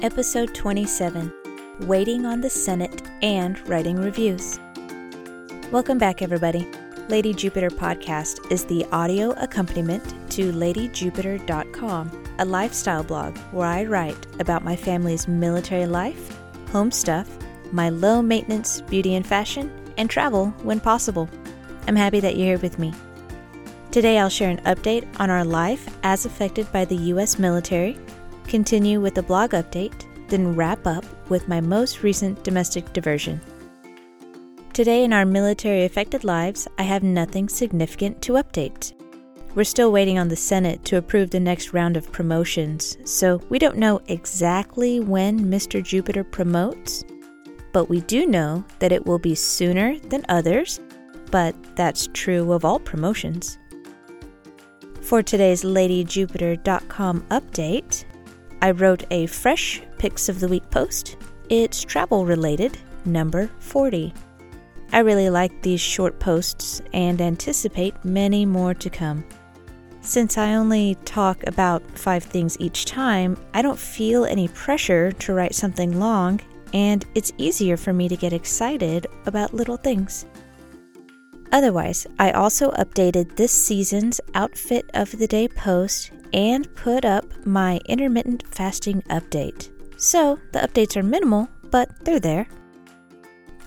Episode 27 Waiting on the Senate and Writing Reviews. Welcome back, everybody. Lady Jupiter Podcast is the audio accompaniment to LadyJupiter.com, a lifestyle blog where I write about my family's military life, home stuff, my low maintenance beauty and fashion, and travel when possible. I'm happy that you're here with me. Today, I'll share an update on our life as affected by the U.S. military, continue with the blog update, then wrap up with my most recent domestic diversion. Today, in our military affected lives, I have nothing significant to update. We're still waiting on the Senate to approve the next round of promotions, so we don't know exactly when Mr. Jupiter promotes, but we do know that it will be sooner than others, but that's true of all promotions. For today's LadyJupiter.com update, I wrote a fresh Picks of the Week post. It's travel related, number 40. I really like these short posts and anticipate many more to come. Since I only talk about five things each time, I don't feel any pressure to write something long, and it's easier for me to get excited about little things. Otherwise, I also updated this season's Outfit of the Day post and put up my intermittent fasting update. So the updates are minimal, but they're there.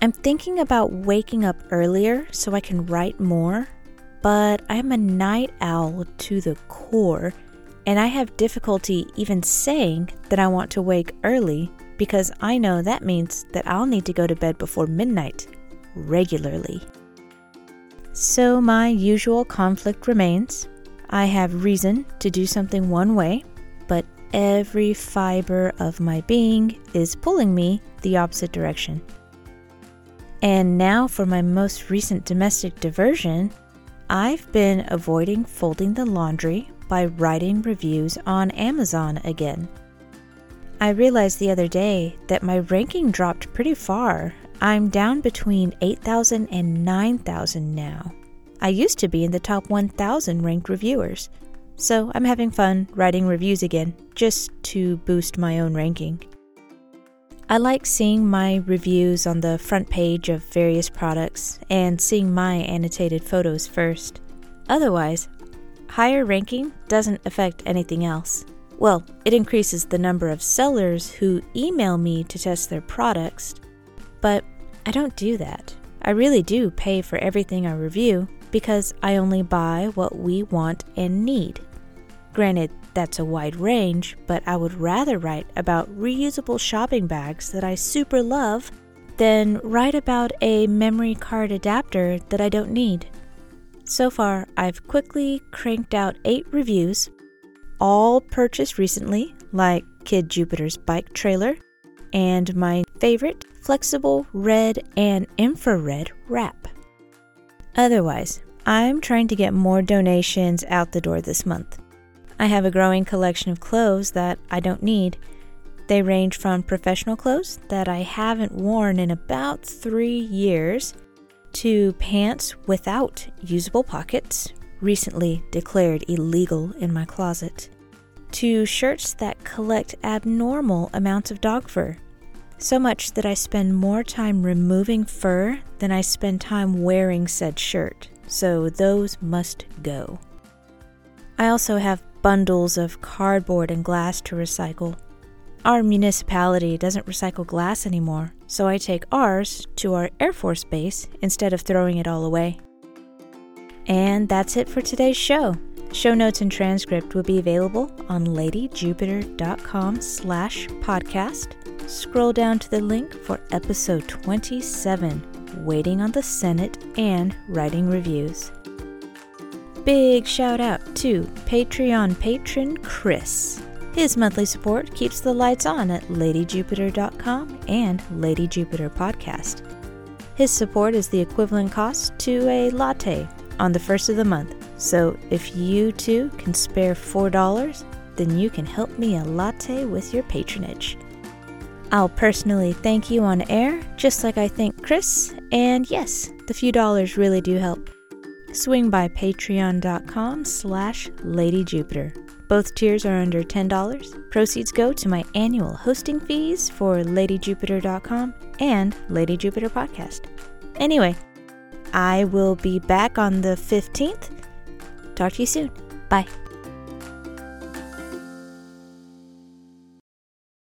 I'm thinking about waking up earlier so I can write more, but I'm a night owl to the core, and I have difficulty even saying that I want to wake early because I know that means that I'll need to go to bed before midnight regularly. So, my usual conflict remains. I have reason to do something one way, but every fiber of my being is pulling me the opposite direction. And now for my most recent domestic diversion, I've been avoiding folding the laundry by writing reviews on Amazon again. I realized the other day that my ranking dropped pretty far I'm down between 8,000 and 9,000 now. I used to be in the top 1,000 ranked reviewers, so I'm having fun writing reviews again just to boost my own ranking. I like seeing my reviews on the front page of various products and seeing my annotated photos first. Otherwise, higher ranking doesn't affect anything else. Well, it increases the number of sellers who email me to test their products, but I don't do that. I really do pay for everything I review because I only buy what we want and need. Granted, that's a wide range, but I would rather write about reusable shopping bags that I super love than write about a memory card adapter that I don't need. So far, I've quickly cranked out eight reviews, all purchased recently, like Kid Jupiter's bike trailer, and my favorite flexible red and infrared wrap. Otherwise, I'm trying to get more donations out the door this month. I have a growing collection of clothes that I don't need. They range from professional clothes that I haven't worn in about three years to pants without usable pockets, recently declared illegal in my closet, to shirts that collect abnormal amounts of dog fur so much that I spend more time removing fur than I spend time wearing said shirt, so those must go. I also have bundles of cardboard and glass to recycle. Our municipality doesn't recycle glass anymore, so I take ours to our Air Force base instead of throwing it all away. And that's it for today's show. Show notes and transcript will be available on ladyjupiter.com slash podcast scroll down to the link for episode 27 Waiting on the Senate and Writing Reviews. Big shout out to Patreon patron Chris. His monthly support keeps the lights on at ladyjupiter.com and Lady Jupiter Podcast. His support is the equivalent cost to a latte on the first of the month. So if you too can spare $4, then you can help me a latte with your patronage. I'll personally thank you on air, just like I thank Chris, and yes, the few dollars really do help. Swing by patreon.com slash ladyjupiter. Both tiers are under $10. Proceeds go to my annual hosting fees for LadyJupiter.com and Lady Jupiter Podcast. Anyway, I will be back on the 15th. Talk to you soon. Bye.